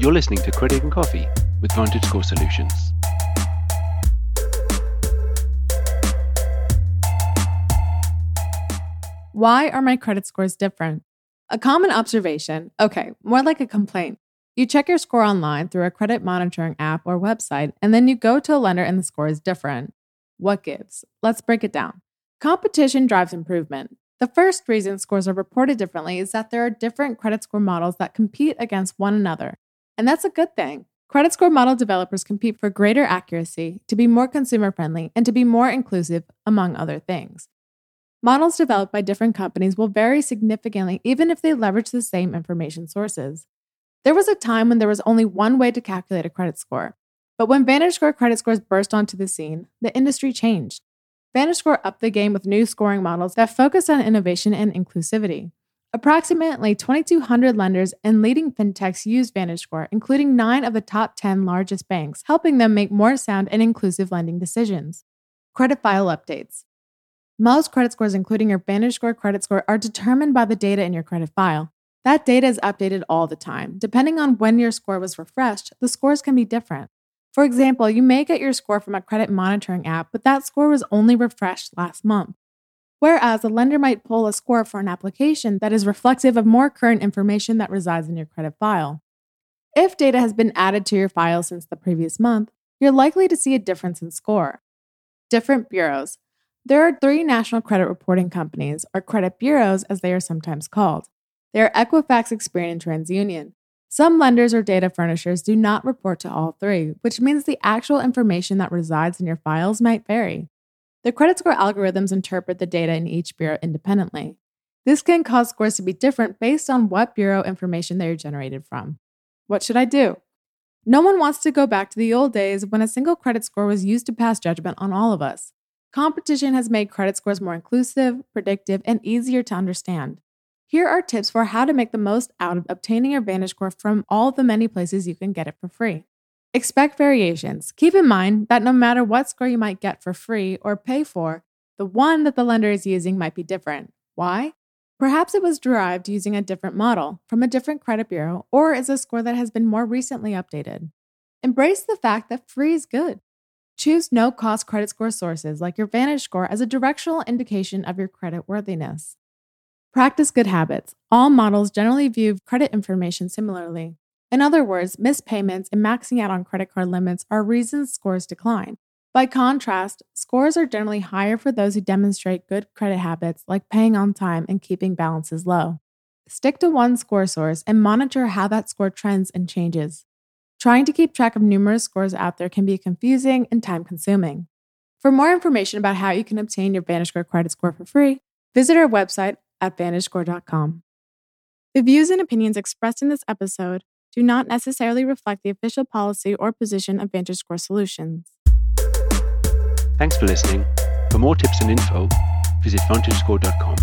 You're listening to Credit and Coffee with Vantage Score Solutions. Why are my credit scores different? A common observation, okay, more like a complaint. You check your score online through a credit monitoring app or website, and then you go to a lender and the score is different. What gives? Let's break it down. Competition drives improvement. The first reason scores are reported differently is that there are different credit score models that compete against one another. And that's a good thing. Credit score model developers compete for greater accuracy, to be more consumer friendly, and to be more inclusive, among other things. Models developed by different companies will vary significantly even if they leverage the same information sources. There was a time when there was only one way to calculate a credit score. But when VantageScore credit scores burst onto the scene, the industry changed. VantageScore upped the game with new scoring models that focus on innovation and inclusivity. Approximately 2,200 lenders and leading fintechs use VantageScore, including nine of the top 10 largest banks, helping them make more sound and inclusive lending decisions. Credit file updates. Most credit scores, including your VantageScore credit score, are determined by the data in your credit file. That data is updated all the time. Depending on when your score was refreshed, the scores can be different. For example, you may get your score from a credit monitoring app, but that score was only refreshed last month. Whereas a lender might pull a score for an application that is reflective of more current information that resides in your credit file. If data has been added to your file since the previous month, you're likely to see a difference in score. Different bureaus. There are three national credit reporting companies, or credit bureaus as they are sometimes called. They are Equifax, Experian, and TransUnion. Some lenders or data furnishers do not report to all three, which means the actual information that resides in your files might vary. The credit score algorithms interpret the data in each bureau independently. This can cause scores to be different based on what bureau information they are generated from. What should I do? No one wants to go back to the old days when a single credit score was used to pass judgment on all of us. Competition has made credit scores more inclusive, predictive, and easier to understand. Here are tips for how to make the most out of obtaining your Vantage score from all the many places you can get it for free. Expect variations. Keep in mind that no matter what score you might get for free or pay for, the one that the lender is using might be different. Why? Perhaps it was derived using a different model from a different credit bureau or is a score that has been more recently updated. Embrace the fact that free is good. Choose no cost credit score sources like your Vantage score as a directional indication of your credit worthiness. Practice good habits. All models generally view credit information similarly. In other words, missed payments and maxing out on credit card limits are reasons scores decline. By contrast, scores are generally higher for those who demonstrate good credit habits like paying on time and keeping balances low. Stick to one score source and monitor how that score trends and changes. Trying to keep track of numerous scores out there can be confusing and time consuming. For more information about how you can obtain your VantageScore credit score for free, visit our website at VantageScore.com. The views and opinions expressed in this episode do not necessarily reflect the official policy or position of VantageScore Solutions. Thanks for listening. For more tips and info, visit VantageScore.com.